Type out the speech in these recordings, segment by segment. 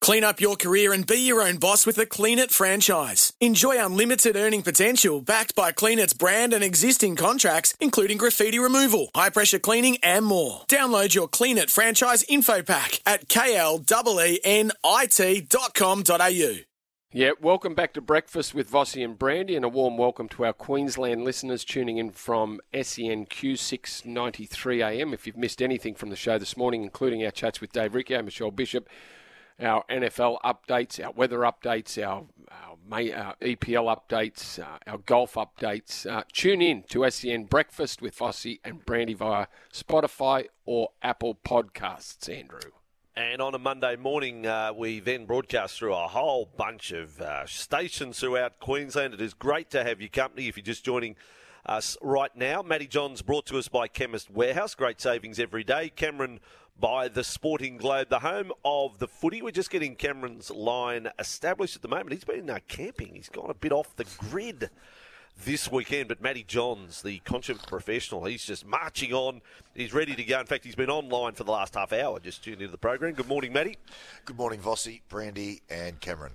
Clean up your career and be your own boss with the Kleenit franchise. Enjoy unlimited earning potential backed by Kleenit's brand and existing contracts, including graffiti removal, high pressure cleaning, and more. Download your Kleenit franchise info pack at kleenit.com.au. Yeah, welcome back to Breakfast with Vossy and Brandy, and a warm welcome to our Queensland listeners tuning in from SENQ 693 AM. If you've missed anything from the show this morning, including our chats with Dave Riccio, Michelle Bishop, our NFL updates, our weather updates, our, our, May, our EPL updates, uh, our golf updates, uh, tune in to SEN Breakfast with Vossy and Brandy via Spotify or Apple Podcasts, Andrew. And on a Monday morning, uh, we then broadcast through a whole bunch of uh, stations throughout Queensland. It is great to have your company if you're just joining us right now. Matty Johns brought to us by Chemist Warehouse. Great savings every day. Cameron by the Sporting Globe, the home of the footy. We're just getting Cameron's line established at the moment. He's been uh, camping, he's gone a bit off the grid this weekend. But Matty Johns, the conscious professional, he's just marching on. He's ready to go. In fact, he's been online for the last half hour, just tuned into the program. Good morning, Matty. Good morning, Vossy, Brandy, and Cameron.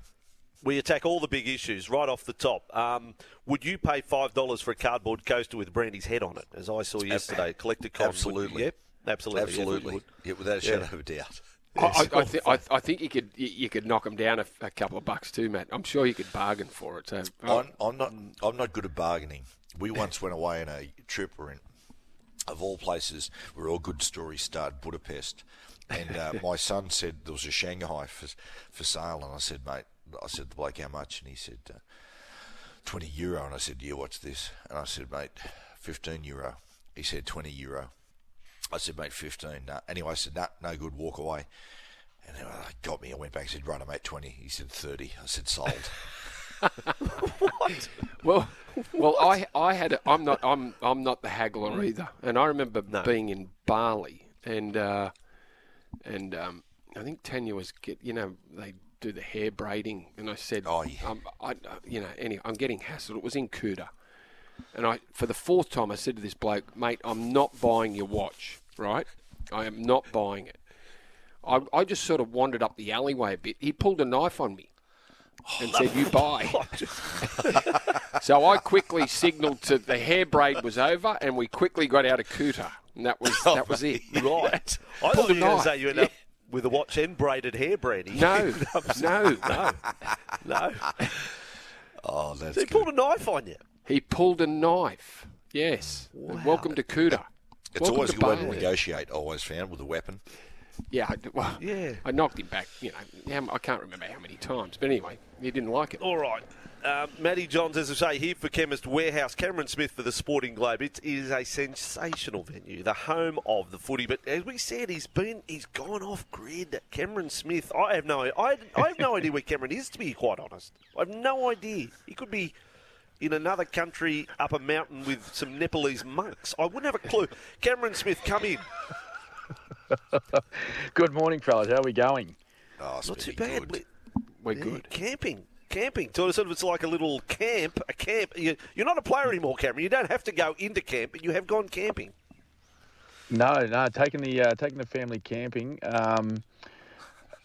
We attack all the big issues right off the top. Um, would you pay five dollars for a cardboard coaster with Brandy's head on it, as I saw yesterday? Collector Absolutely. Yep, absolutely, Absolutely. Yeah, without a shadow of a doubt. I, I, I, th- I, I think you could you, you could knock them down a, a couple of bucks too, Matt. I'm sure you could bargain for it. So I'm, I'm not. I'm not good at bargaining. We once went away on a trip. We're in, of all places, where all good stories start, Budapest. And uh, my son said there was a Shanghai for, for sale, and I said, mate, I said to the bloke how much, and he said, uh, 20 euro. And I said, yeah, what's this? And I said, mate, 15 euro. He said, 20 euro. I said, mate, 15. No. Anyway, I said, no, no good, walk away. And then uh, got me. I went back and said, right, mate, 20. He said, 30. I said, sold. What? Well, well, I I had a, I'm not I'm I'm not the haggler either, and I remember being in Bali and uh, and um, I think Tanya was get you know they do the hair braiding, and I said, Oh, yeah. um, I you know anyway I'm getting hassled. It was in Kuta, and I for the fourth time I said to this bloke, mate, I'm not buying your watch, right? I am not buying it. I, I just sort of wandered up the alleyway a bit. He pulled a knife on me and said, "You buy." so I quickly signalled to the hair braid was over, and we quickly got out of Kuta, and that was that was it. right. I thought you were going to say you end up with a watch and braided hair, Brandy. No, no, no, no. oh, that's So he good. pulled a knife on you. He pulled a knife. Yes. And Welcome to Kuta. It's Welcome always a good way to negotiate, I always found, with a weapon. Yeah, I, well, Yeah. I knocked him back. You know, I can't remember how many times, but anyway, he didn't like it. All right. Um, Matty Johns, as I say, here for Chemist Warehouse. Cameron Smith for the Sporting Globe. It is a sensational venue, the home of the footy. But as we said, he's been he's gone off grid. Cameron Smith. I have no I, I have no idea where Cameron is. To be quite honest, I have no idea. He could be. In another country, up a mountain with some Nepalese monks. I wouldn't have a clue. Cameron Smith, come in. Good morning, fellas. How are we going? Oh, Not too bad. good. We're Yeah, good. Camping. Camping. So sort of it's like a little camp, a camp. You, you're not a player anymore, Cameron. You don't have to go into camp, but you have gone camping. No, no. Taking the uh, taking the family camping. Um,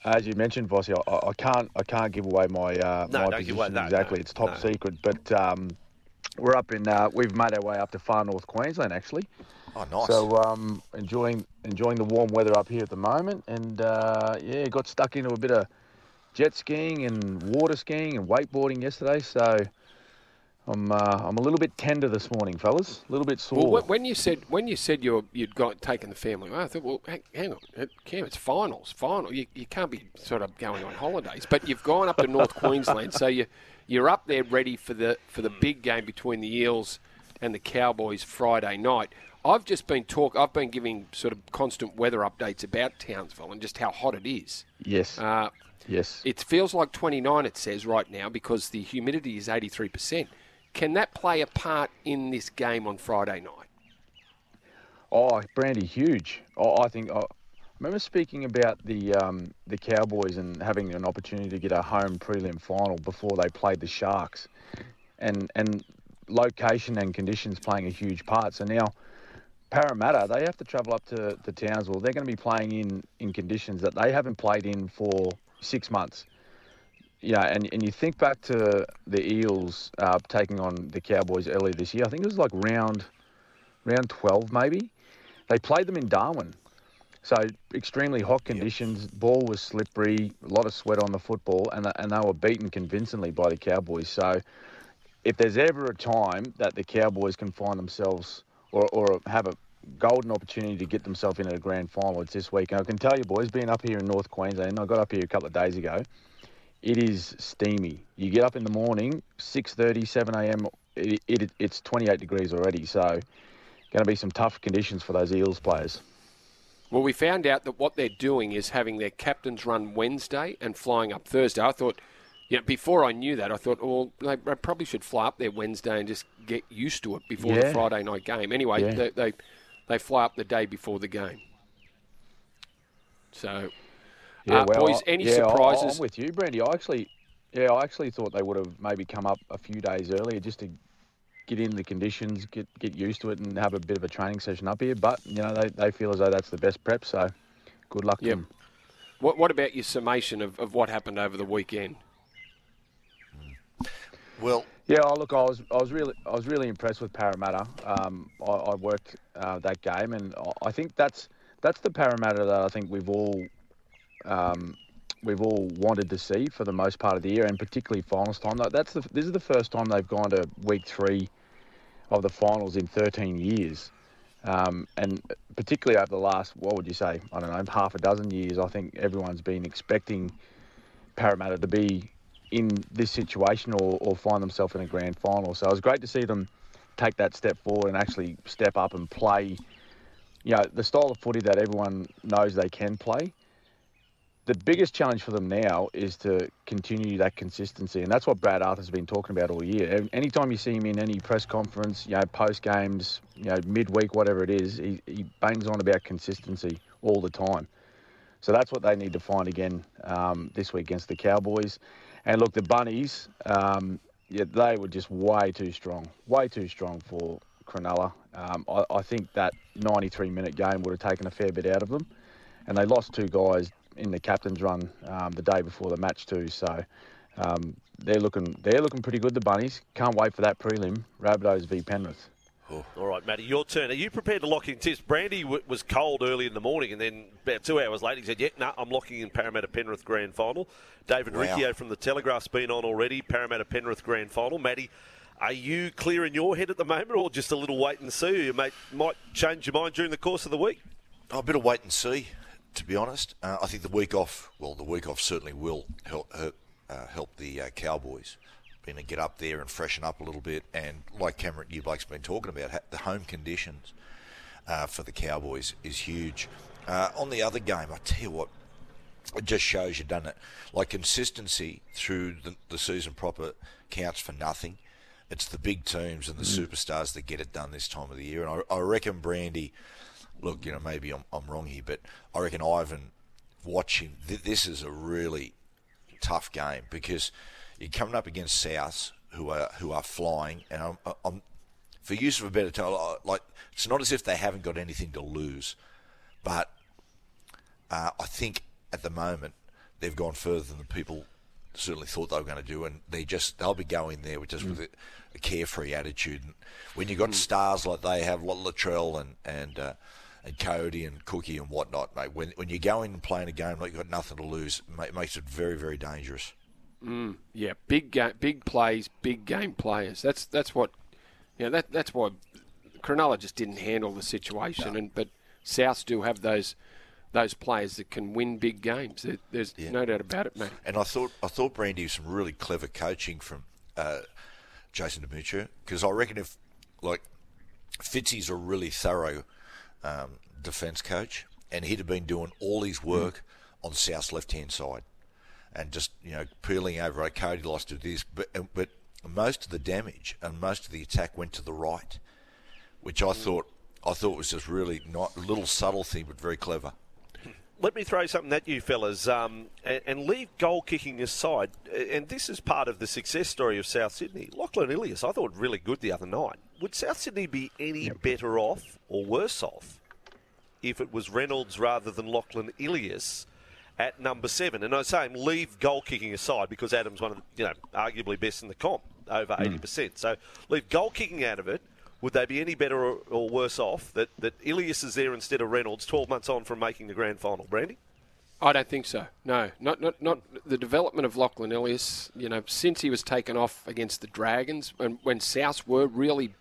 as you mentioned, Vossy, I, I can't I can't give away my uh, No, my don't give position away- no, exactly. no, it's top no. secret. But um, we're up in uh, we've made our way up to far north Queensland actually. Oh, nice. So um, enjoying enjoying the warm weather up here at the moment, and uh, yeah, got stuck into a bit of jet skiing and water skiing and wakeboarding yesterday. So I'm uh, I'm a little bit tender this morning, fellas. A little bit sore. Well, when you said when you said you you'd got taken the family, away, I thought, well, hang, hang on, Cam, it's finals, final. You, you can't be sort of going on holidays, but you've gone up to North Queensland, so you you're up there ready for the for the big game between the Eels and the Cowboys Friday night. I've just been talk. I've been giving sort of constant weather updates about Townsville and just how hot it is. yes, Uh, yes. it feels like 29. It says right now because the humidity is 83 percent. Can that play a part in this game on Friday night? Oh, Brandy, huge. Oh, I think. I remember speaking about the um, the Cowboys and having an opportunity to get a home prelim final before they played the Sharks, and and location and conditions playing a huge part. So now. Parramatta, they have to travel up to, to Townsville. They're going to be playing in, in conditions that they haven't played in for six months. Yeah, and, and you think back to the Eels uh, taking on the Cowboys earlier this year. I think it was like round round 12 maybe. They played them in Darwin. So extremely hot conditions, ball was slippery, a lot of sweat on the football, and, and they were beaten convincingly by the Cowboys. So if there's ever a time that the Cowboys can find themselves or, or have a golden opportunity to get themselves into the grand final, it's this week. And I can tell you, boys, being up here in North Queensland, I got up here a couple of days ago, it is steamy. You get up in the morning, 6.30, 7 a.m., it, it, it's 28 degrees already. So going to be some tough conditions for those Eels players. Well, we found out that what they're doing is having their captains run Wednesday and flying up Thursday. I thought, you know, before I knew that, I thought, well, they, probably should fly up there Wednesday and just get used to it before the Friday night game. Anyway, Yeah. they, they they fly up the day before the game. So, uh, boys, any yeah, surprises? I'm with you, Brandy. I actually, yeah, I actually thought they would have maybe come up a few days earlier just to get in the conditions, get get used to it, and have a bit of a training session up here. But you know, they, they feel as though that's the best prep. So, good luck Yep. to them. What, what about your summation of, of what happened over the weekend? Well, Yeah, oh, look, I was I was really I was really impressed with Parramatta. Um, I, I worked uh, that game, and I- I think that's that's the Parramatta that I think we've all um, we've all wanted to see for the most part of the year, and particularly finals time. That's the, this is the first time they've gone to week three of the finals in 13 years, um, and particularly over the last what would you say? I don't know, half a dozen years. I think everyone's been expecting Parramatta to be in this situation or, or find themselves in a grand final. So it was great to see them take that step forward and actually step up and play, you know, the style of footy that everyone knows they can play. The biggest challenge for them now is to continue that consistency, and that's what Brad Arthur's been talking about all year. Anytime you see him in any press conference, you know, post games, you know, midweek, whatever it is, he, he bangs on about consistency all the time. So that's what they need to find again um, this week against the Cowboys. And look, the Bunnies, um, yeah, they were just way too strong, way too strong for Cronulla. Um, I, I think that 93 minute game would have taken a fair bit out of them. And they lost two guys in the captain's run um, the day before the match too. So um, they're looking they're looking pretty good. The Bunnies can't wait for that prelim. Rabbitohs v Penrith. All right, Matty, your turn. Are you prepared to lock in tips? Brandy w- was cold early in the morning, and then about two hours later, he said, "Yeah, no, I'm locking in Parramatta Penrith Grand Final." David Wow. Riccio from the Telegraph's been on already. Parramatta Penrith Grand Final. Matty, are you clear in your head at the moment, or just a little wait and see? You may, might change your mind during the course of the week. a bit of wait and see, to be honest. Uh, I think the week off, well, the week off certainly will help help, uh, help the uh, Cowboys. Being to get up there and freshen up a little bit, and like Cameron, you Blake's been talking about, ha- the home conditions uh, for the Cowboys is huge. Uh, on the other game, I tell you what, it just shows you've done it. Like consistency through the, the season proper counts for nothing. It's the big teams and the superstars that get it done this time of the year. And I, I reckon Brandy, look, you know, maybe I'm, I'm wrong here, but I reckon Ivan watching th- this is a really tough game because you're coming up against South who are who are flying, and I'm, I'm for use of a better term, like it's not as if they haven't got anything to lose, but uh, I think at the moment they've gone further than the people certainly thought they were going to do, and they just they'll be going there with just with a, a carefree attitude. And when you've got stars like they have, like Latrell and and uh, and Cody and Cookie and whatnot, mate, when when you go in and playing a game like you've got nothing to lose, it makes it very very dangerous. Mm, yeah, big game, big plays, big game players. That's that's what, you know, that that's why Cronulla just didn't handle the situation. And but South do have those those players that can win big games. There, there's Yeah. no doubt about it, mate. And I thought I thought Brandy was some really clever coaching from uh, Jason Demetriou because I reckon if like Fitzy's a really thorough um, defence coach, and he'd have been doing all his work on South's left hand side, and just you know peeling over. Like Cody likes to this, but but most of the damage and most of the attack went to the right, which I thought I thought was just really not a little subtle thing, but very clever. Let me throw something at you fellas um, and, and leave goal kicking aside. And this is part of the success story of South Sydney. Lachlan Ilias, I thought really good the other night. Would South Sydney be any better off or worse off if it was Reynolds rather than Lachlan Ilias at number seven? And I say him leave goal kicking aside because Adam's one of the, you know arguably best in the comp, over eighty percent. So leave goal kicking out of it. Would they be any better or, or worse off that, that Ilias is there instead of Reynolds 12 months on from making the grand final? Brandy? I don't think so. No, not not not the development of Lachlan Ilias. You know, since he was taken off against the Dragons, and when South were really,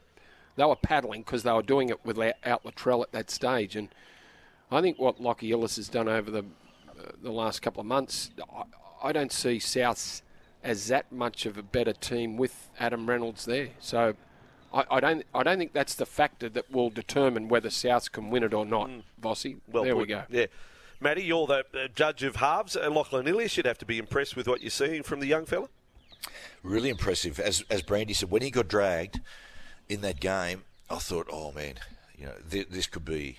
they were paddling because they were doing it without Latrell at that stage. And I think what Lockie Ilias has done over the uh, the last couple of months, I, I don't see South as that much of a better team with Adam Reynolds there. So. I, I don't. I don't think that's the factor that will determine whether South can win it or not, Vossy. Well there we go. Yeah. Matty, you're the uh, judge of halves. Uh, Lachlan Ilias, you'd have to be impressed with what you're seeing from the young fella. really impressive. As as Brandy said, when he got dragged in that game, I thought, oh man, you know, th- this could be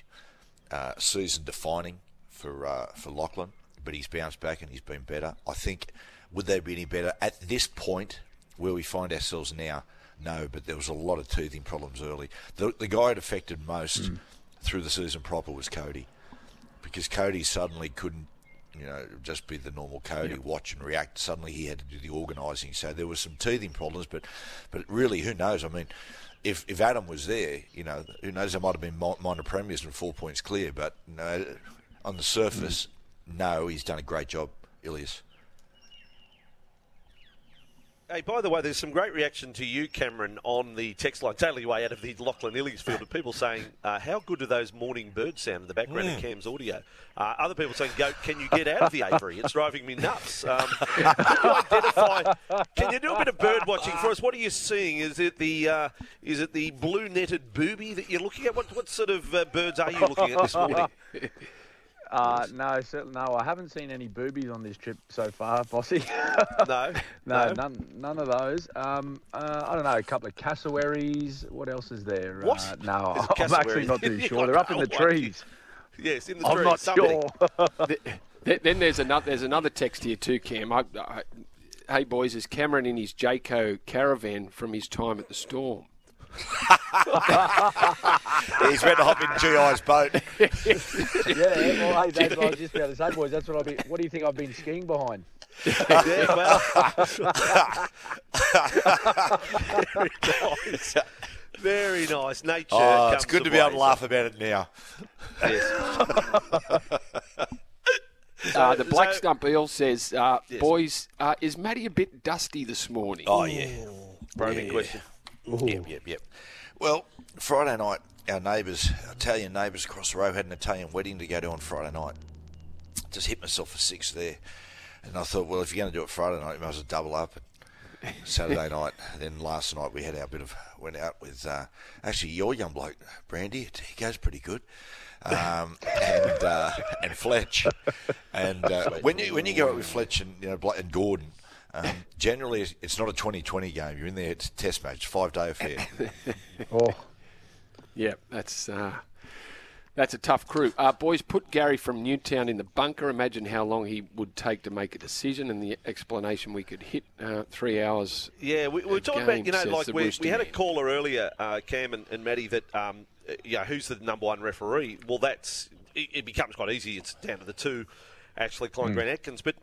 uh, season defining for uh, for Lachlan. But he's bounced back and he's been better. I think would they be any better at this point where we find ourselves now? No, but there was a lot of teething problems early. The the guy it affected most hmm. through the season proper was Cody, because Cody suddenly couldn't you know, just be the normal Cody, watch and react. Suddenly he had to do the organising. So there was some teething problems, but but really, who knows? I mean, if if Adam was there, you know, who knows? There might have been minor premiers and four points clear, but you know, on the surface, hmm. no, he's done a great job, Ilias. Hey, by the way, there's some great reaction to you, Cameron, on the text line, totally way out of the Lachlan Ilias field, of people saying, uh, how good do those morning birds sound in the background of Cam's audio? Uh, other people saying, Go, can you get out of the aviary? It's driving me nuts. Um, can you identify, can you do a bit of bird watching for us? What are you seeing? Is it the, uh, is it the blue netted booby that you're looking at? What, what sort of uh, birds are you looking at this morning? Uh, no, certainly no. I haven't seen any boobies on this trip so far, Vossy. No? no, none, none of those. Um, uh, I don't know. A couple of cassowaries. What else is there? What? Uh, no, There's a I'm actually not too sure. They're up in the trees. Yes, in the I'm trees. not somebody. sure. Th- Then there's another there's another text here too, Cam. I, I, hey boys, is Cameron in his Jayco caravan from his time at the Storm? he's ready to hop in GI's boat. yeah, well, hey, that's what I was just about to say, boys. That's what I've been. What do you think I've been skiing behind? Yeah, well. Very nice. Very nice. Nature. Oh, it's good to be able to laugh about it now. Uh, the Black so- Stump Eel says, uh, Yes. boys, uh, is Matty a bit dusty this morning? Oh yeah. Probing Yeah. question. Yep, yep, yep. Well, Friday night, our neighbours, Italian neighbours across the road, had an Italian wedding to go to on Friday night. Just hit myself for six there. And I thought, well, if you're going to do it Friday night, you might as well double up. Saturday night. Then last night we had our bit of went out with uh, actually your young bloke Brandy. He goes pretty good, um, and uh, and Fletch. And uh, when you when you go out with Fletch and you know and Gordon, um, generally it's- it's not a 20-20 game. You're in there. It's a test match, five day affair. Oh, Yeah, that's uh, that's a tough crew. Uh, boys, put Gary from Newtown in the bunker. Imagine how long he would take to make a decision, and the explanation we could hit uh, three hours. Yeah, we, we were talking game, about, you know, like we, we had a caller earlier, uh, Cam and, and Matty, that, um, yeah, who's the number one referee? Well, that's, it, it becomes quite easy. It's down to the two, actually, Klein Grant Atkins. But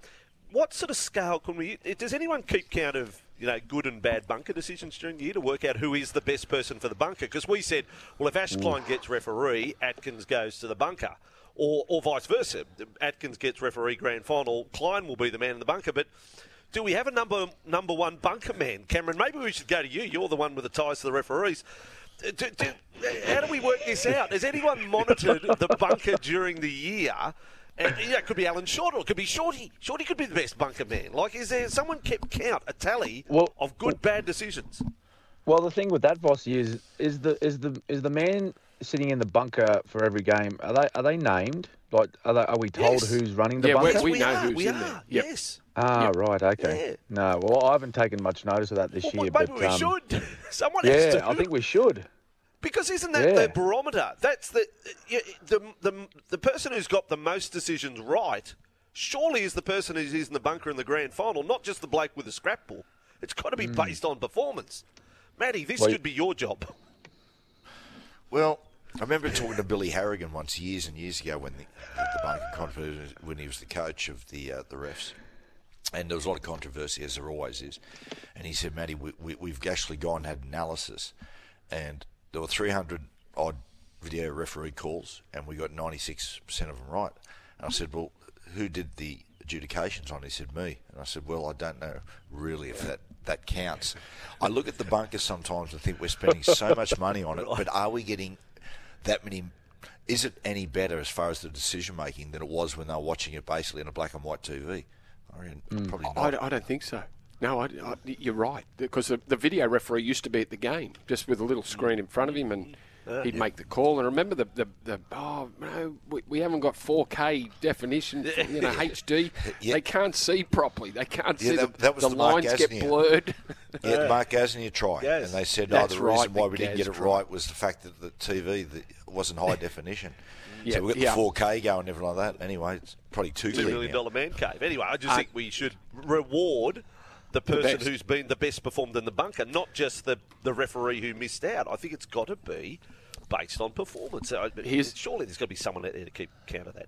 what sort of scale can we, does anyone keep count of, you know, good and bad bunker decisions during the year to work out who is the best person for the bunker? Because we said, well, if Ash mm. Klein gets referee, Atkins goes to the bunker. Or, or vice versa. Atkins gets referee grand final, Klein will be the man in the bunker. But do we have a number number one bunker man, Cameron? Maybe we should go to you. You're the one with the ties to the referees. Uh, do, do, uh, how do we work this out? Has anyone monitored the bunker during the year? And, yeah, it could be Alan Short or it could be Shorty. Shorty could be the best bunker man. Like, is there someone kept count, a tally Well- of good, bad decisions? Well, the thing with that, Vossy, is is the is the is the man sitting in the bunker for every game? Are they are they named? Like, are, they, are we told Yes. who's running the Yeah, bunker? we- we we know are, who's we in are. there. Yep. Yes. ah, Yep. right, okay. No, well, I haven't taken much notice of that this Well, year. maybe but, we um, should. Someone has Yeah. I think we should. Because isn't that Yeah. the barometer? That's the, yeah, the the the person who's got the most decisions right. Surely is the person who's in the bunker in the grand final, not just the bloke with the scrap ball. It's got to be based on performance. Matty, this Well, should be your job. Well, I remember talking to Billy Harrigan once years and years ago when the, the bunker controversy, when he was the coach of the uh, the refs, and there was a lot of controversy as there always is. And he said, "Matty, we, we, we've actually gone and had analysis, and there were 300 odd video referee calls, and we got 96 percent of them right." And I said, "Well, who did the adjudications on?" He said, "Me." And I said, "Well, I don't know really if that." That counts. I look at the bunker sometimes and think we're spending so much money on it, but are we getting that many. Is it any better as far as the decision making than it was when they were watching it basically on a black and white TV? I reckon mm. probably not. don't- I don't think so. No, I, I- you're right. Because the, the video referee used to be at the game, just with a little screen in front of him, and he'd make the call. And remember the the, the oh no, we, we haven't got 4K definition, for, you know HD. Yeah. They can't see properly. They can't Yeah, see that- the, that was the the Mark lines get blurred. yeah, the Mark Gasnier try, Yes. and they said, "No, That's the right, reason why the we didn't get it try. right was the fact that the TV the, wasn't high definition." Yeah, so we got yeah. the 4K going and everything like that. Anyway, it's probably too Two clear million now. dollar man cave. Anyway, I just Uh, think we should reward the person best. who's been the best performed in the bunker, not just the the referee who missed out. I think it's got to be based on performance. Uh, Here's- surely there's got to be someone out there to keep count of that.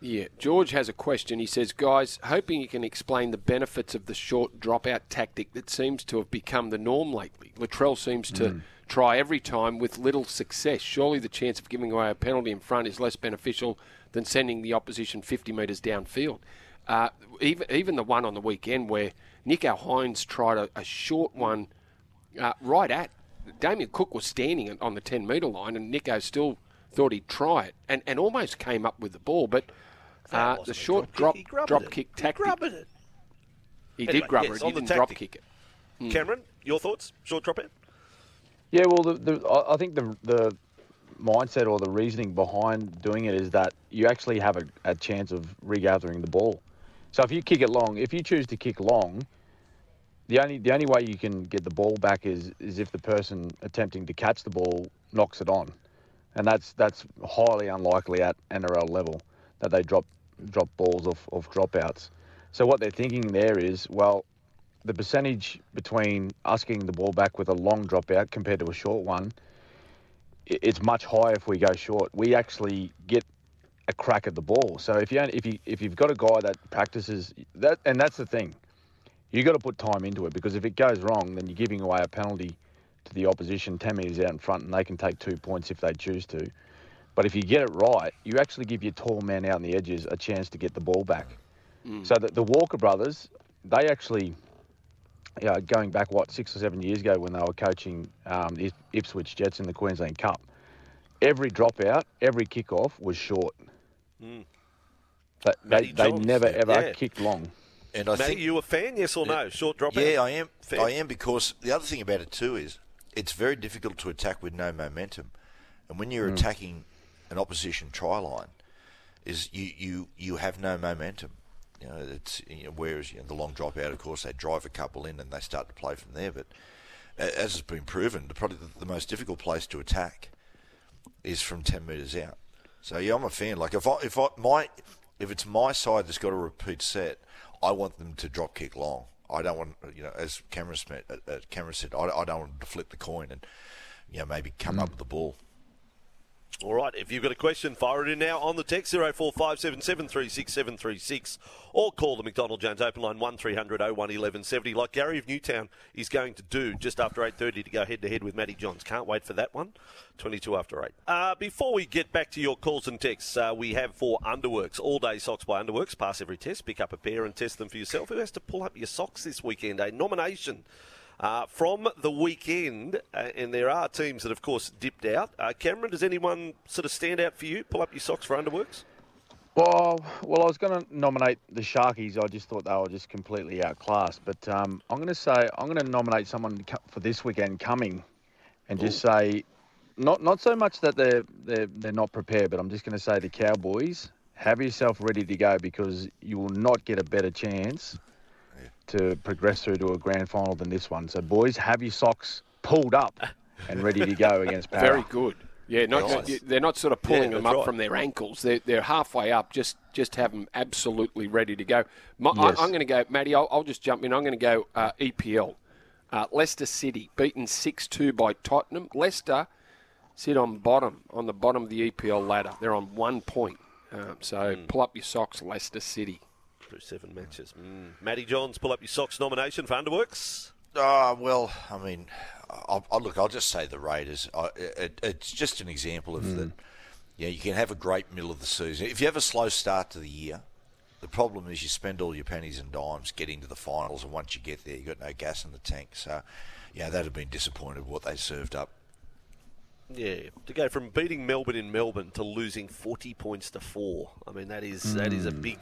Yeah, George has a question. He says, "Guys, hoping you can explain the benefits of the short dropout tactic that seems to have become the norm lately. Latrell seems to try every time with little success. Surely the chance of giving away a penalty in front is less beneficial than sending the opposition 50 metres downfield. Uh, even even the one on the weekend where Nicho Hynes tried a, a short one uh, right at Damien Cook was standing on the 10 metre line, and Nicho still thought he'd try it and, and almost came up with the ball, but." Uh, the short drop drop kick, he drop it. kick He tactic. grubbed it. He Anyway, did grub yes, it. He didn't drop kick it. Cameron, your thoughts? Short dropout. Yeah, well, the, the, I I think the the mindset or the reasoning behind doing it is that you actually have a, a chance of regathering the ball. So if you kick it long, if you choose to kick long, the only the only way you can get the ball back is is if the person attempting to catch the ball knocks it on, and that's that's highly unlikely at NRL level that they drop drop balls off of dropouts. So what they're thinking there is, well, the percentage between us getting the ball back with a long dropout compared to a short one, it's much higher if we go short. We actually get a crack at the ball. So if you if you if you've got a guy that practices that, and that's the thing, you got to put time into it because if it goes wrong, then you're giving away a penalty to the opposition ten metres out in front, and they can take two points if they choose to. But if you get it right, you actually give your tall man out on the edges a chance to get the ball back. So that the Walker brothers, they actually yeah, going back what six or seven years ago when they were coaching um, the Ipswich Jets in the Queensland Cup, every dropout, every kickoff was short. But they, they never ever Yeah. kicked long. And I think you a fan? Yes or no? Short dropout. Yeah, I am. Fair. I am because the other thing about it too is it's very difficult to attack with no momentum, and when you're hmm. attacking an opposition try line, is you you you have no momentum. You know, it's you know, whereas you know, the long drop out, of course, they drive a couple in and they start to play from there. But as has been proven, the, probably the, the most difficult place to attack is from ten metres out. So yeah, I'm a fan. Like if I if I my if it's my side that's got a repeat set, I want them to drop kick long. I don't want you know as Cameron Smith, uh, uh, Cameron said, I, I don't want them to flip the coin and you know maybe come up with the ball. All right, if you've got a question, fire it in now on the text 0457736736 or call the McDonald Jones open line 1300 01 1170 like Gary of Newtown is going to do just after 8.30 to go head-to-head with Matty Johns. Can't wait for that one. 22 after 8. Uh, before we get back to your calls and texts, uh, we have for Underworks, all-day socks by Underworks. Pass every test, pick up a pair and test them for yourself. Who has to pull up your socks this weekend? A nomination uh, from the weekend, uh, and there are teams that, of course, dipped out. Uh, Cameron, does anyone sort of stand out for you? Pull up your socks for Underworks. Well, well, I was going to nominate the Sharkies. I just thought they were just completely outclassed. But um, I'm going to say I'm going to nominate someone for this weekend coming, and just Ooh. say, not not so much that they're they're they're not prepared, but I'm just going to say the Cowboys have yourself ready to go because you will not get a better chance to progress through to a grand final than this one. So, boys, have your socks pulled up and ready to go against Para. Very good. Yeah, not nice. they're not sort of pulling yeah, them up right. from their ankles. They're, they're halfway up. Just just have them absolutely ready to go. My, yes. I, am going to go, Matty. I'll, I'll, just jump in. I'm going to go uh, EPL. Uh, Leicester City beaten six two by Tottenham. Leicester sit on bottom on the bottom of the EPL ladder. They're on one point. Um, so mm. pull up your socks, Leicester City through seven matches. Mm. Matty Johns, pull up your socks nomination for Underworks. Uh, well, I mean, I'll, I'll, look, I'll just say the Raiders. I, it, it's just an example of mm. that. Yeah, you can have a great middle of the season. If you have a slow start to the year, the problem is you spend all your pennies and dimes getting to the finals, and once you get there, you've got no gas in the tank. So, yeah, that'd have been disappointed with what they served up. Yeah, to go from beating Melbourne in Melbourne to losing 40 points to four. I mean, that is mm. that is a mm. big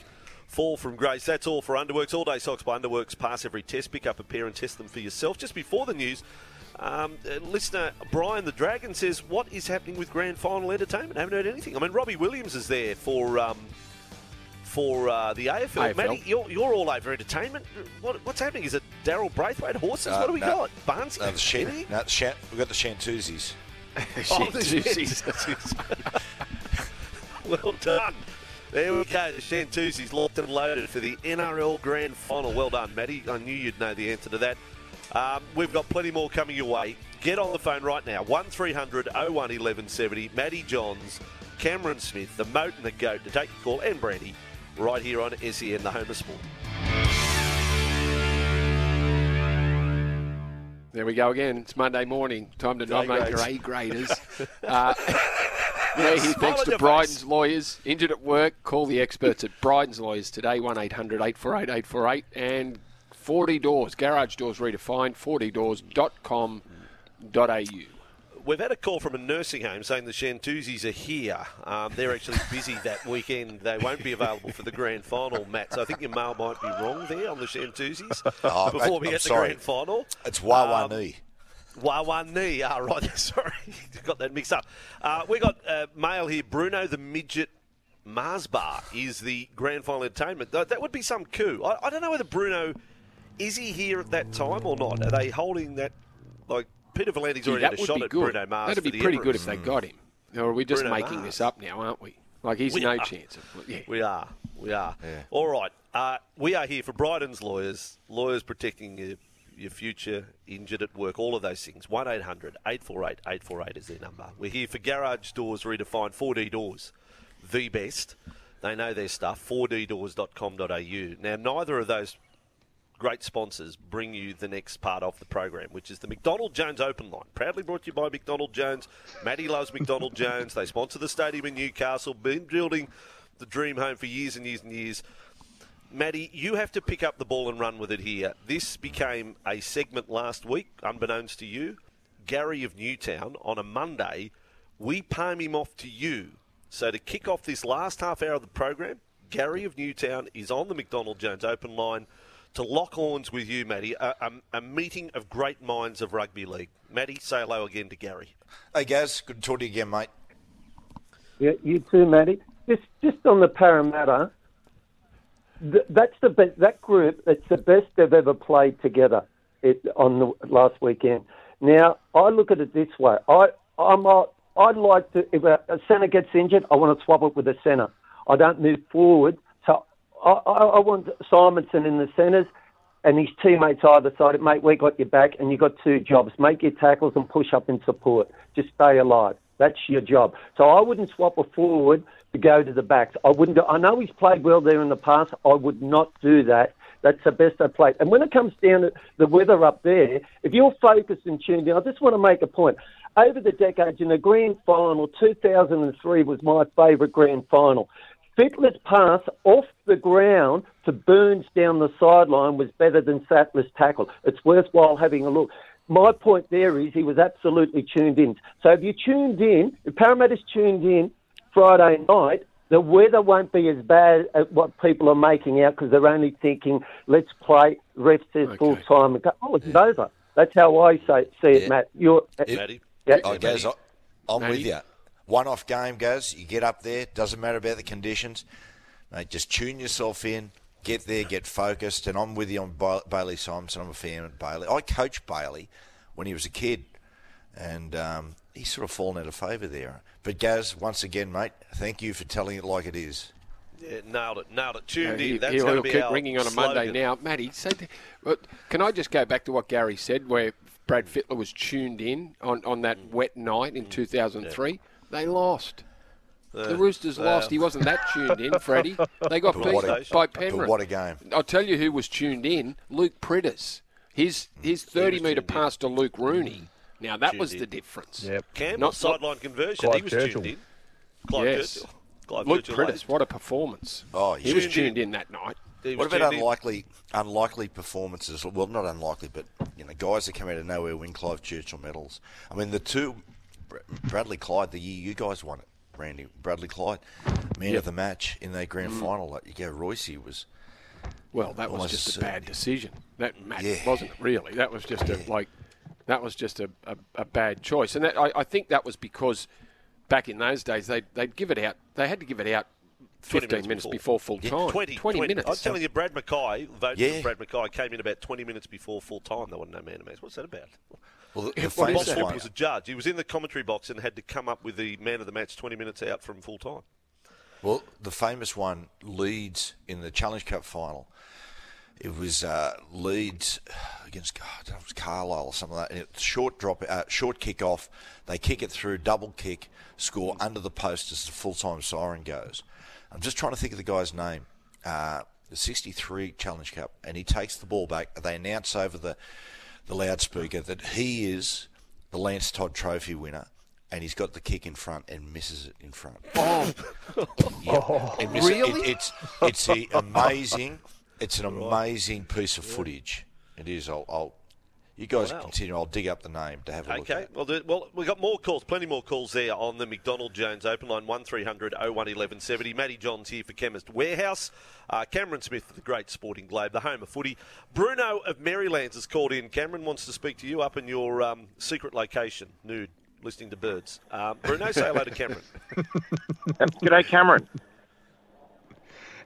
fall from grace. That's all for Underworks. All day socks by Underworks. Pass every test. Pick up a pair and test them for yourself. Just before the news, um, uh, listener Brian the Dragon says, "What is happening with grand final entertainment? I haven't heard anything. I mean, Robbie Williams is there for." Um, for uh, the AFL. AFL. Matty, you're, you're all over entertainment. What, what's happening? Is it Daryl Braithwaite horses? Uh, what do we no, got? Barnes? No, the Shan- no, the Shan- we've got the Shantuzies. oh, well done. There we go. The Shantuzzi's locked and loaded for the NRL Grand Final. Well done, Matty. I knew you'd know the answer to that. Um, we've got plenty more coming your way. Get on the phone right now. 1300 01 1170. Matty Johns, Cameron Smith, the Moat and the Goat to take your call, and Brandy, right here on SEN, the home of sport. There we go again. It's Monday morning. Time to nominate your A graders. uh, yeah, thanks to Bryden's face. Lawyers. Injured at work, call the experts at Bryden's Lawyers today, 1800 848 848. And 4D Doors, Garage Doors Redefined, 4ddoors.com.au. We've had a call from a nursing home saying the Shantuzis are here. Um, they're actually busy that weekend. They won't be available for the grand final, Matt. So I think your mail might be wrong there on the Shantuzis oh, before we I'm get to the grand final. It's Wawani. Um, Wawani. Ah, right. Sorry, got that mixed up. Uh, we got uh, mail here. Bruno the midget Mars Bar is the grand final entertainment. That would be some coup. I, I, don't know whether Bruno is he here at that time or not. Are they holding that? Like Peter V'landys already had a shot at Bruno Mars. That'd be pretty good if they got him. Or are we just Bruno making Mars. this up now, aren't we? Like he's we no are. chance. Of, yeah. We are. We are. Yeah. All right. Uh, we are here for Bryden's lawyers. Lawyers protecting you your future, injured at work, all of those things. 1 800 848 848 is their number. We're here for Garage Doors Redefined 4D Doors, the best. They know their stuff. 4ddoors.com.au. Now, neither of those great sponsors bring you the next part of the program, which is the McDonald Jones Open Line. Proudly brought to you by McDonald Jones. Matty loves McDonald Jones. They sponsor the stadium in Newcastle, been building the dream home for years and years and years. Matty, you have to pick up the ball and run with it here. This became a segment last week, unbeknownst to you. Gary of Newtown on a Monday, we palm him off to you. So to kick off this last half hour of the program, Gary of Newtown is on the McDonald Jones open line to lock horns with you, Matty. A, a, a, meeting of great minds of rugby league. Matty, say hello again to Gary. Hey, Gaz. Good to talk to you again, mate. Yeah, you too, Matty. Just, just on the Parramatta, that's the best, that group. It's the best they've ever played together it, on the last weekend. Now I look at it this way. I I'm a, I'd like to if a, a centre gets injured, I want to swap it with a centre. I don't move forward. So I, I, I want Simonsson in the centres and his teammates either side. Mate, we got your back, and you got two jobs: make your tackles and push up in support. Just stay alive. That's your job. So I wouldn't swap a forward to go to the backs. I wouldn't. I know he's played well there in the past. I would not do that. That's the best I played. And when it comes down to the weather up there, if you're focused and tuned in, I just want to make a point. Over the decades, in the grand final, 2003 was my favourite grand final. Fittler's pass off the ground to Burns down the sideline was better than Sattler's tackle. It's worthwhile having a look. My point there is he was absolutely tuned in. So if you tuned in, if Parramatta's tuned in Friday night, the weather won't be as bad as what people are making out because they're only thinking, let's play, ref says Okay. full time. and go, Oh, it's over. That's how I say, see it, Yeah. Matt. You're, uh, Matty. yeah. Oh, Gaz, I- I'm Matty? with you. One off game, Gaz. You get up there. Doesn't matter about the conditions. Mate, just tune yourself in. Get there. Get focused. And I'm with you on Ba- Bailey Simonsson. I'm a fan of Bailey. I coached Bailey when he was a kid, and um, he's sort of fallen out of favour there. But Gaz, once again, mate, thank you for telling it like it is. Yeah, nailed it, nailed it. Tuned he, in. That's he'll going to be keep ringing on a Monday now. Matty, say, th- can I just go back to what Gary said, where Brad Fittler was tuned in on, on that wet night in 2003? They lost. The Roosters lost. He wasn't that tuned in, Freddie. They got But beat a- by but Penrith. what a game. I'll tell you who was tuned in. Luke Priddis. His his 30 metre tuned in. pass to Luke Rooney. Mm. Now that Tuned was in. the difference. Yep. Campbell Not- sideline conversion. Clive he was Churchill. tuned in. Clive Yes. Churchill. Clive Luke Churchill, Priddis, eh? what a performance. Oh, he was tuned tuned in. in that night. What about tuned in. unlikely, unlikely performances? Well, not unlikely, but you know, guys that come out of nowhere win Clive Churchill medals. I mean, the two, Bradley Clyde, the year you guys won it, Randy Bradley Clyde, man of the match in that grand mm. final. Like you go, Royce was. Well, that was just a certainly. bad decision. That match Yeah. wasn't really. That was just a like, that was just a, a, a bad choice. And that, I, I think that was because back in those days they they'd give it out. They had to give it out fifteen minutes, before. full Yeah, time. 20, 20 minutes. I'm telling you, Brad Mackay, vote Yeah. for Brad Mackay, came in about 20 minutes before full time. There wasn't no man of match. What's that about? Well, the, the What is Bob famous one. was a judge. He was in the commentary box and had to come up with the man of the match 20 minutes out from full time. Well, the famous one, Leeds in the Challenge Cup final. It was uh, Leeds against God, I know, it was Carlisle or something like that. And it's short drop, uh, short kick off. They kick it through, double kick, score under the post as the full time siren goes. I'm just trying to think of the guy's name. Uh, the 63 Challenge Cup, and he takes the ball back. They announce over the the loudspeaker that he is the Lance Todd Trophy winner, and he's got the kick in front and misses it in front. Oh, Yeah. It. Really? It, it's it's amazing. It's an amazing piece of footage. It is. I'll. I'll you guys Wow. continue. I'll dig up the name to have a look Okay, well, the, well, we've got more calls, plenty more calls there on the McDonald Jones open line, 1300 01 1170. Matty Johns here for Chemist Warehouse. Uh, Cameron Smith for the Great Sporting Globe, the home of footy. Bruno of Merrylands has called in. Cameron wants to speak to you up in your um, secret location, nude, listening to birds. Um, Bruno, say hello to Cameron. G'day, Cameron.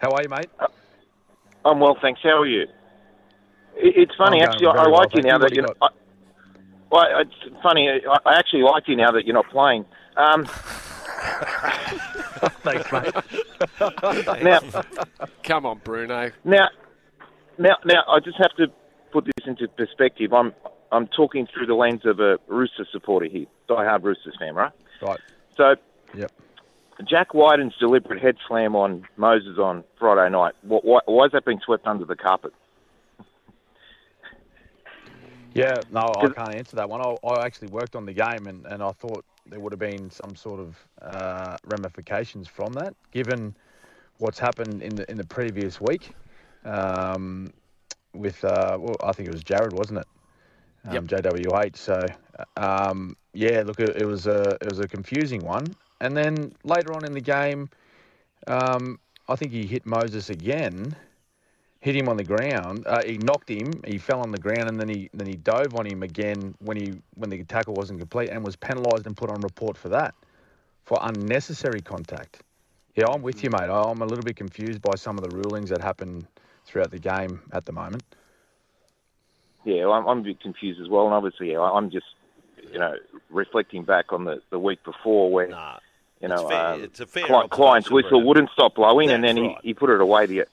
How are you, mate? I'm well, thanks. How are you? It- It's funny, I'm actually. I like well, you now you. that you you know. I, well, it's funny. I I actually like you now that you're not playing. Um, Thanks, mate. now, come on, Bruno. now, now, now, I just have to put this into perspective. I'm, I'm talking through the lens of a Rooster supporter here, diehard Roosters fan, right? Right. So, Yep. Jack Wighton's deliberate head slam on Moses on Friday night. Why, why, why is that being swept under the carpet? Yeah, no, I can't answer that one. I, I actually worked on the game, and, and I thought there would have been some sort of uh, ramifications from that, given what's happened in the in the previous week. Um, with uh, well, I think it was Jared, wasn't it? Um, JWH. So um, yeah, look, it, it was a it was a confusing one. And then later on in the game, um, I think he hit Moses again hit him on the ground. Uh, he knocked him. He fell on the ground, and then he then he dove on him again when he when the tackle wasn't complete, and was penalised and put on report for that, for unnecessary contact. Yeah, I'm with you, mate. I'm a little bit confused by some of the rulings that happen throughout the game at the moment. Yeah, well, I'm, I'm a bit confused as well, and obviously, yeah, I'm just, you know, reflecting back on the, the week before where, Nah, you it's know, fair- um, it's a fair Cli- client's whistle Bruno. wouldn't stop blowing, and then right. he, he put it away. The,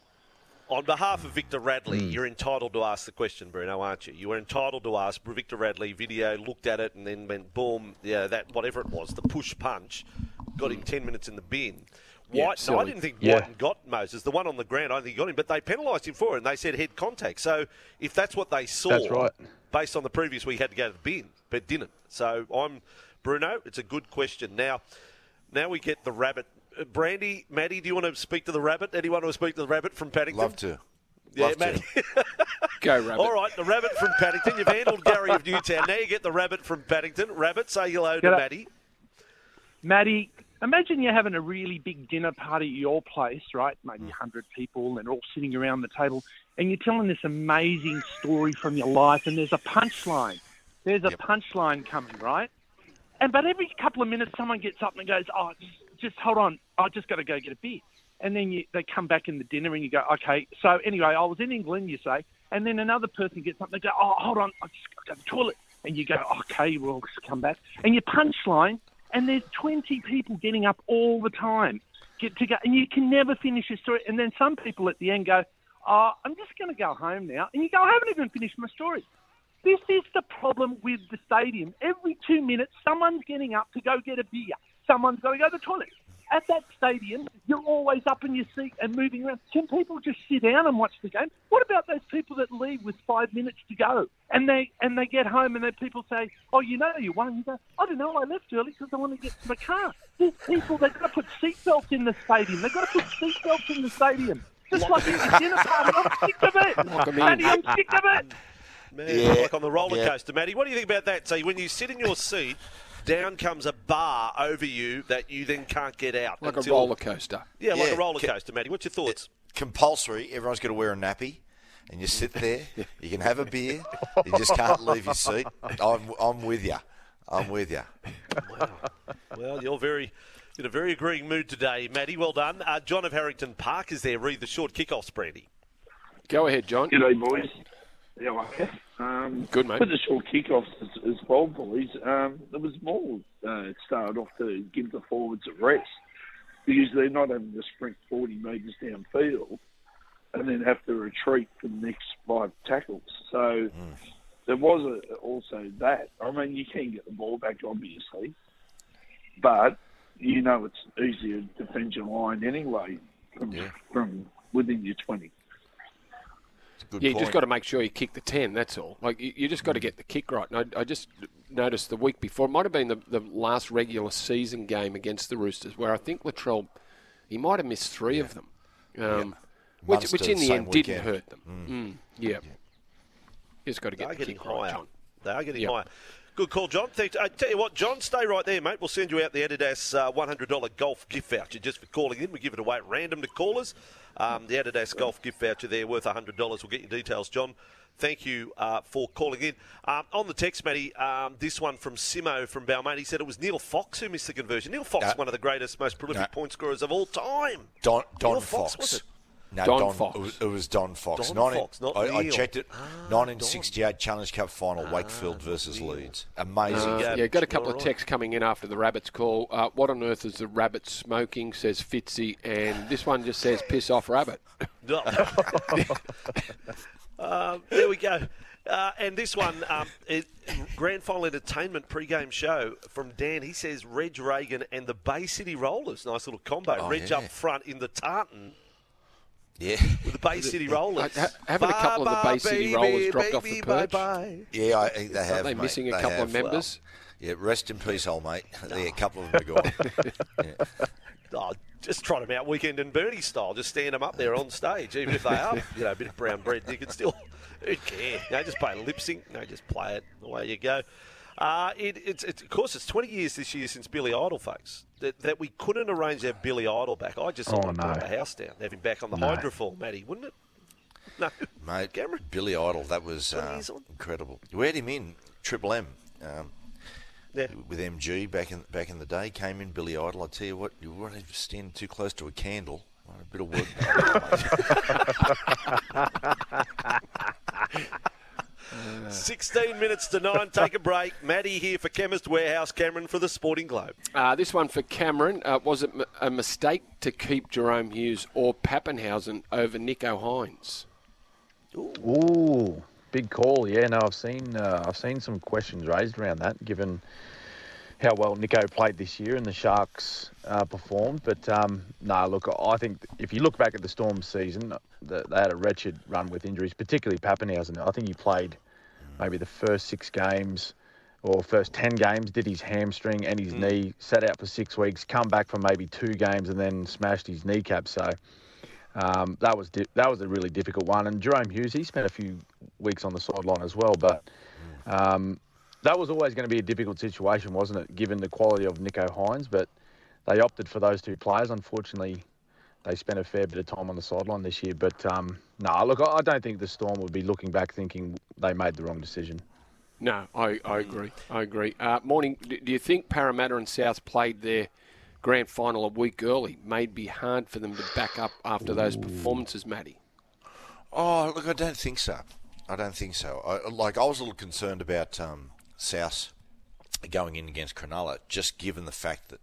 On behalf of Victor Radley, Hmm. you're entitled to ask the question, Bruno, aren't you? You were entitled to ask. Victor Radley video looked at it and then went boom. Yeah, that whatever it was, the push punch, got him ten minutes in the bin. Yeah, White, no, I didn't think Yeah. Wighton got Moses. The one on the ground, I don't think he got him, but they penalised him for it, and they said head contact. So if that's what they saw, That's right. based on the previous week, he had to go to the bin, but didn't. So I'm Bruno. It's a good question. Now, now we get the rabbit. Brandy, Matty, do you want to speak to the rabbit? Anyone want to speak to the rabbit from Paddington? Love to. Yeah, Love Matty. to. Go, Rabbit. All right, the rabbit from Paddington. You've handled Gary of Newtown. Now you get the rabbit from Paddington. Rabbit, say hello to G'day. Matty. Matty, imagine you're having a really big dinner party at your place, right? Maybe Mm. 100 people, and they're all sitting around the table, and you're telling this amazing story from your life, and there's a punchline. There's a punchline coming, right? And but every couple of minutes, someone gets up and goes, "Oh, just, hold on, I just got to go get a beer." And then you, they come back in the dinner, and you go, "Okay." So anyway, I was in England, you say, and then another person gets up and they go, "Oh, hold on, I just got to go to the toilet." And you go, "Okay, we'll come back." And your punchline, and there's 20 people getting up all the time get to go, and you can never finish your story. And then some people at the end go, "Oh, I'm just going to go home now," and you go, "I haven't even finished my story." This is the problem with the stadium. Every two minutes, someone's getting up to go get a beer. Someone's got to go to the toilet. At that stadium, you're always up in your seat and moving around. Can people just sit down and watch the game? What about those people that leave with five minutes to go and they and they get home and then people say, "Oh, you know you won." You go, "I don't know. I left early because I want to get to the car." There's people they've got to put seatbelts in the stadium. They've got to put seatbelts in the stadium. Just like at the dinner party. I'm sick of it. Lock 'em in. Matty, I'm sick of it. Man, Yeah, like on the roller yeah. coaster, Matty. What do you think about that? So when you sit in your seat, down comes a bar over you that you then can't get out. Like until- a roller coaster. Yeah, like Yeah. a roller coaster, Matty. What's your thoughts? Compulsory. Everyone's got to wear a nappy. And you sit there, you can have a beer, you just can't leave your seat. I'm, I'm with you. I'm with you. Well, you're very in a very agreeing mood today, Matty. Well done. Uh, John of Harrington Park is there. Read the short kickoffs, Brandy. Go ahead, John. G'day, boys. Are you? Um, Good, mate. For the short kickoffs as, as well, boys, um, it was more uh, it started off to give the forwards a rest because they're not having to sprint 40 metres downfield and then have to retreat for the next five tackles. So there was a, also that. I mean, you can get the ball back, obviously, but you know it's easier to defend your line anyway from, from within your 20. It's a good Yeah, you just got to make sure you kick the 10, that's all. Like, you, you just got to get the kick right. And I, I just noticed the week before, it might have been the, the last regular season game against the Roosters, where I think Latrell, he might have missed three of them. Um, which, which in the end didn't hurt them. Mm. yeah. You just got to get are the kick right. John. They are getting Yep. higher. Good call, John. Thanks. I tell you what, John, stay right there, mate. We'll send you out the Adidas uh, $100 golf gift voucher just for calling in. We give it away at random to callers. Um, the Adidas golf gift voucher there worth $100. We'll get your details, John. Thank you uh, for calling in. Um, on the text, Matty, um, this one from Simo from Balmain. He said it was Neil Fox who missed the conversion. Neil Fox, No. one of the greatest, most prolific No. point scorers of all time. Don, Don Fox. Fox, was it? No, Don Don, Fox. It was, it was Don Fox. Don 19 Fox, not I, I checked it. Ah, 1968 Challenge Cup final, Wakefield versus Leeds. Amazing. Uh, Yeah, yeah, got a couple all of right. texts coming in after the Rabbits call. Uh, what on earth is the Rabbit smoking, says Fitzy. And this one just says, piss off, Rabbit. Um, there we go. Uh, and this one, um, it, Grand Final Entertainment pre-game show from Dan. He says Reg Reagan and the Bay City Rollers. Nice little combo. Oh, Reg yeah. up front in the tartan Yeah. with the Bay City Rollers. Ha- haven't a couple of the Bay City Bye-bye, Rollers dropped off the perch? Bye-bye. Yeah, I, think they have. Are they mate. missing a They couple have. of members? Yeah, rest in peace, old mate. Yeah, a oh. couple of them are gone. Yeah. Oh, just trot them out weekend and Bernie style. Just stand them up there on stage, even if they are, you know, a bit of brown bread. You can still, who'd care? You know, just play a lip sync. No, just play it. Away you go. Uh, it, it's, it's, of course, it's 20 years this year since Billy Idol, folks. That, that we couldn't arrange to have Billy Idol back. I just thought Oh, we'd no. the house down, have him back on the No. hydrofoil, Matty, wouldn't it? No. Mate, Cameron? Billy Idol, that was uh, incredible. We had him in Triple M um, Yeah. with MG back in back in the day. Came in Billy Idol. I tell you what, you weren't even standing too close to a candle. What a bit of work. 16 minutes to nine. Take a break. Matty here for Chemist Warehouse. Cameron for the Sporting Globe. Uh, this one for Cameron. Uh, was it m- a mistake to keep Jahrome Hughes or Papenhuyzen over Nicho Hynes? Ooh, big call. Yeah, no, I've seen uh, I've seen some questions raised around that, given how well Nicho played this year and the Sharks uh, performed. But um, no, look, I think if you look back at the Storm season, the, they had a wretched run with injuries, particularly Papenhuyzen. I think he played maybe the first six games or first 10 games, did his hamstring and his knee, sat out for six weeks, come back for maybe two games and then smashed his kneecap. So um, that was di- that was a really difficult one. And Jahrome Hughes, he spent a few weeks on the sideline as well, but um, that was always going to be a difficult situation, wasn't it? Given the quality of Nicho Hynes, but they opted for those two players. Unfortunately, they spent a fair bit of time on the sideline this year. But um, no, look, I I don't think the Storm would be looking back thinking they made the wrong decision. No, I, I agree. I agree. Uh, morning. Do, do you think Parramatta and South played their grand final a week early? May be hard for them to back up after those performances, Matty. Oh, look, I don't think so. I don't think so. I, like, I was a little concerned about um, South going in against Cronulla, just given the fact that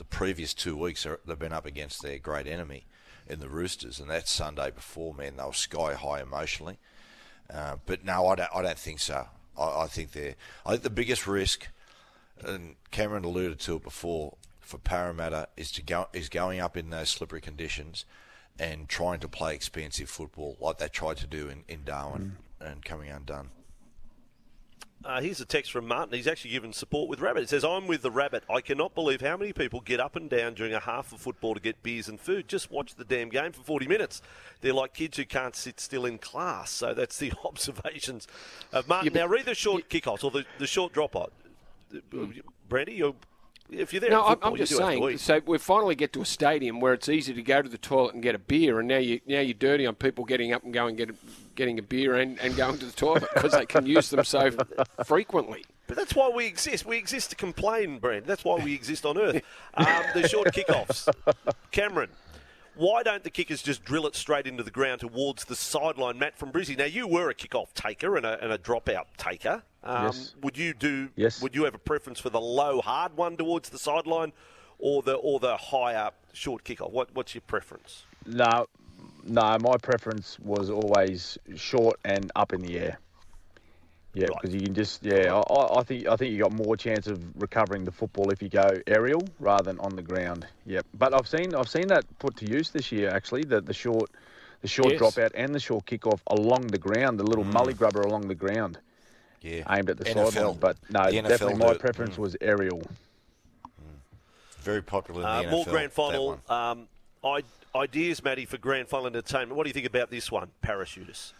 the previous two weeks are, they've been up against their great enemy in the Roosters, and that Sunday before, man, they were sky high emotionally. Uh, but no, I don't. I don't think so. I, I think they're. I think the biggest risk, and Cameron alluded to it before, for Parramatta is to go is going up in those slippery conditions, and trying to play expansive football like they tried to do in, in Darwin and coming undone. Uh, here's a text from Martin. He's actually given support with Rabbit. It says, I'm with the Rabbit. I cannot believe how many people get up and down during a half of football to get beers and food. Just watch the damn game for 40 minutes. They're like kids who can't sit still in class. So that's the observations of Martin. now, read the short kickoffs or the, the short drop off. Brandy, you're, if you're there, No, football, I'm just saying. So we finally get to a stadium where it's easy to go to the toilet and get a beer, and now you now you're dirty on people getting up and going get a, getting a beer and, and going to the toilet because they can use them so frequently. But that's why we exist. We exist to complain, Brand. That's why we exist on Earth. Um, the short kickoffs. Cameron, why don't the kickers just drill it straight into the ground towards the sideline? Matt from Brizzy. Now, you were a kickoff taker and a, and a dropout taker. Um, Yes. Would you do? Yes. Would you have a preference for the low, hard one towards the sideline, or the or the higher short kickoff? What What's your preference? No, no, my preference was always short and up in the air. Yeah, because you can just yeah. I- I, I think I think you got more chance of recovering the football if you go aerial rather than on the ground. Yep. But I've seen I've seen that put to use this year actually. The the short the short Yes. dropout and the short kickoff along the ground, the little mully grubber along the ground, Yeah, aimed at the NFL. sideline. But no, The definitely my it. preference was aerial. very popular in Uh, NFL. more grand final um, ideas, Matty, for grand final entertainment. What do you think about this one, parachutists?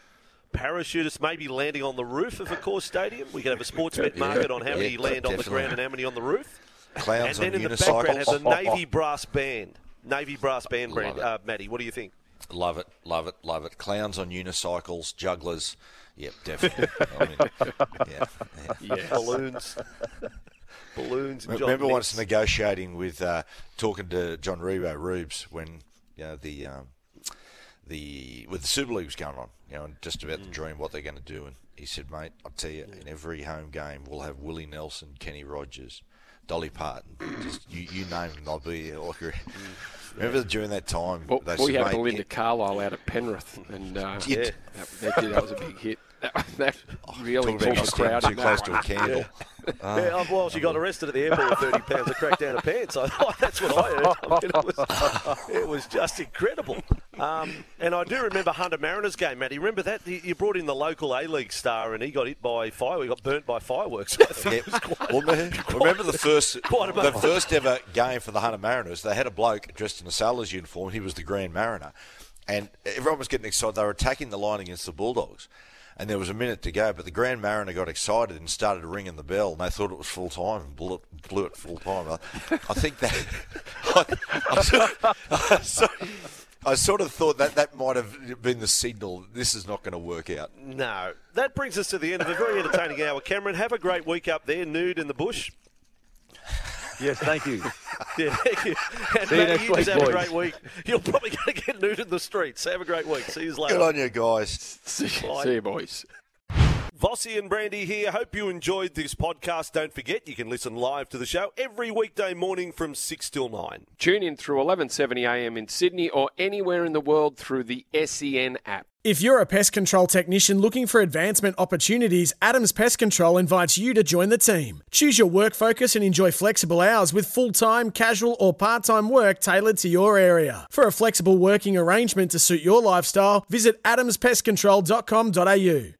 Parachutists maybe landing on the roof of a course stadium. We could have a sports bet Yeah, market on how many yeah, land on the ground and how many on the roof. Clowns and then on in the background have a Navy brass band. Navy brass band, Love brand. Uh, Matty, what do you think? Love it, love it, love it. Clowns on unicycles, jugglers. Yep, definitely. I mean, yeah, yeah. Yes. Balloons. Balloons. And John Remember once Mitts. negotiating with, uh, talking to John Ribot Rubes when you know the um, the with the Super League was going on, you know, and just about Mm. the dream what they're going to do, and he said, "Mate, I'll tell you, in every home game we'll have Willie Nelson, Kenny Rogers, Dolly Parton, just you, you name them, they'll be there." Like, Remember during that time, Well, they we said, had "Mate, Belinda Carlisle out of Penrith, and uh, yeah, that, that, that was a big hit. That, that really talking brought about crowd too close to a candle." Ah. Yeah, oh, well, she got arrested at the airport with 30 pounds of crack down her pants. I thought that's what I heard. I mean, it, was, it was just incredible. Um, and I do remember Hunter Mariner's game, Matty. Remember that? You you brought in the local A League star and he got hit by fire. He got burnt by fireworks. I think it was quite, Well, me- remember the first quite the first ever game for the Hunter Mariners? They had a bloke dressed in a sailor's uniform. He was the Grand Mariner, and everyone was getting excited. They were attacking the line against the Bulldogs, and there was a minute to go. But the Grand Mariner got excited and started ringing the bell, and they thought it was full time and blew it, blew it full time. I, I think that I, I, sort of, I sort- I sort of thought that that might have been the signal. This is not going to work out. No. That brings us to the end of a very entertaining hour. Cameron, have a great week up there, nude in the bush. Yes, thank you. Yeah, thank you. And See you Matty, next you just week, have a great week. You're probably going to get nude in the streets. Have a great week. See you later. Good on you guys. See, Bye. see you, boys. Vossy and Brandy here. Hope you enjoyed this podcast. Don't forget, you can listen live to the show every weekday morning from 6 till 9. Tune in through 1170am in Sydney or anywhere in the world through the SEN app. If you're a pest control technician looking for advancement opportunities, Adams Pest Control invites you to join the team. Choose your work focus and enjoy flexible hours with full time, casual, or part time work tailored to your area. For a flexible working arrangement to suit your lifestyle, visit adamspestcontrol.com.au.